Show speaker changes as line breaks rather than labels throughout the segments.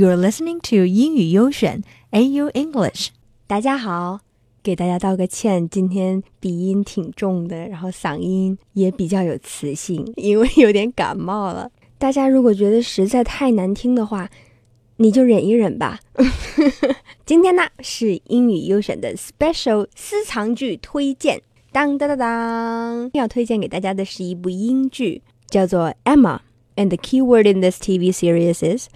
You're listening to 英语优选 AU English。大家好，给大家道个歉，今天鼻音挺重的，然后嗓音也比较有磁性，因为有点感冒了。大家如果觉得实在太难听的话，你就忍一忍吧。今天呢是英语优选的 special 私藏剧推荐，当当当当，要推荐给大家的是一部英剧，叫做 Emma，and the keyword in this TV series is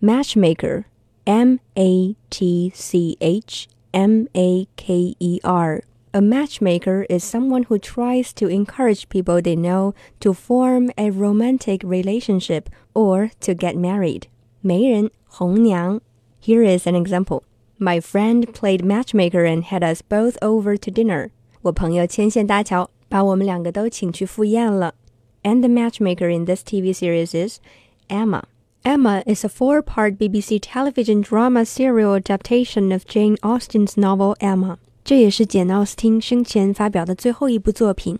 matchmaker. M A T C H M A K E R. A matchmaker is someone who tries to encourage people they know to form a romantic relationship or to get married. 媒人红娘. Here is an example. My friend played matchmaker and had us both over to dinner. 我朋友牵线搭桥，把我们两个都请去赴宴了。And the matchmaker in this TV series is Emma. Emma is a four part BBC television drama serial adaptation of Jane Austen's novel Emma. 这也是简·奥斯汀生前发表的最后一部作品。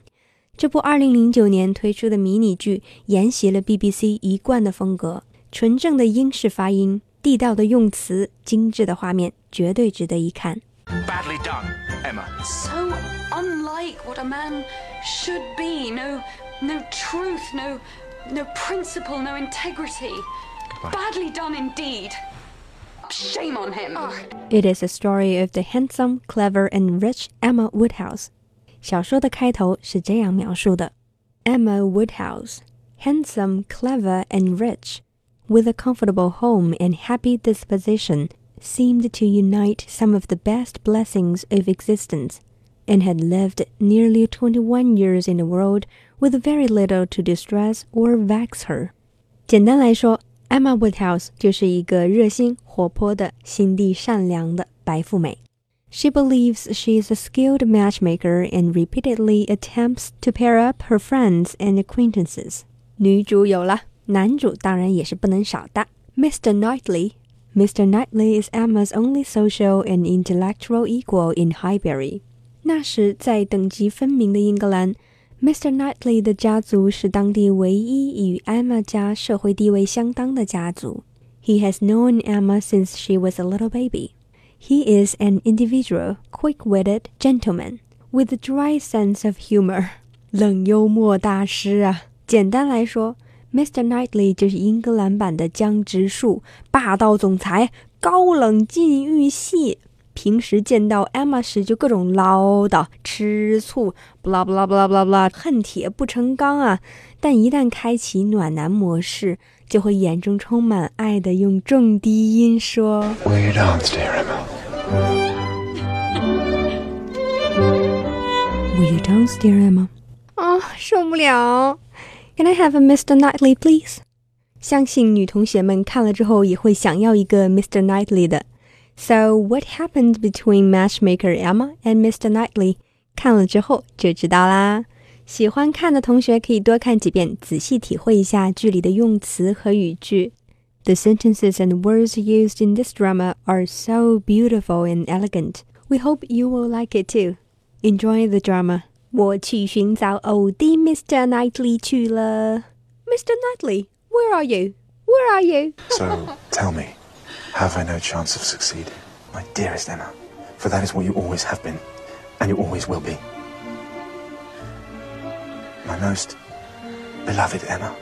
这部2009年推出的迷你剧沿袭了 BBC 一贯的风格，纯正的英式发音、地道的用词、精致的画面，绝对值得一看。
Badly done, Emma.
so unlike what a man should be. No, no truth, no, no principle, no integrity. Badly done indeed. Shame on him.
It is a story of the handsome, clever, and rich Emma Woodhouse. 小说的开头是这样描述的：Emma Woodhouse, handsome, clever, and rich, with a comfortable home and happy disposition, seemed to unite some of the best blessings of existence, and had lived nearly twenty-one years in the world with very little to distress or vex her. 简单来说，Emma Woodhouse 就是一个热心、活泼的、心地善良的白富美。She believes she is a skilled matchmaker and repeatedly attempts to pair up her friends and acquaintances. 女主有了，男主当然也是不能少的。Mr. Knightley. Mr. Knightley is Emma's only social and intellectual equal in Highbury. 那时，在等级分明的英格兰，Mr. Knightley 的家族是当地唯一与 Emma 家社会地位相当的家族。He has known Emma since she was a little baby. He is an individual, quick-witted gentleman with a dry sense of humor. 冷幽默大师啊！简单来说，Mr. Knightley 就是英格兰版的江直树，霸道总裁，高冷禁欲系。 平时见到 Emma 时就各种唠叨、吃醋，不啦不啦不啦不啦不啦，恨铁不成钢啊！但一旦开启暖男模式，就会眼中充满爱的用重低音说。
Will you dance, dear Emma?
Will you dance, dear Emma? 啊、受不了！Can I have a Mr. Knightley, please? 相信女同学们看了之后也会想要一个 Mr. Knightley 的。So what happened between matchmaker Emma and Mr. Knightley？看了之后就知道啦。喜欢看的同学可以多看几遍，仔细体会一下剧里的用词和语句。The sentences and words used in this drama are so beautiful and elegant. We hope you will like it too. Enjoy the drama. 我去寻找偶的 Mr. Knightley 去了。Mr. Knightley, where are you? Where are you?
So, tell me, have I no chance of succeeding? My dearest Emma, for that is what you always have been, and you always will be. My most beloved Emma.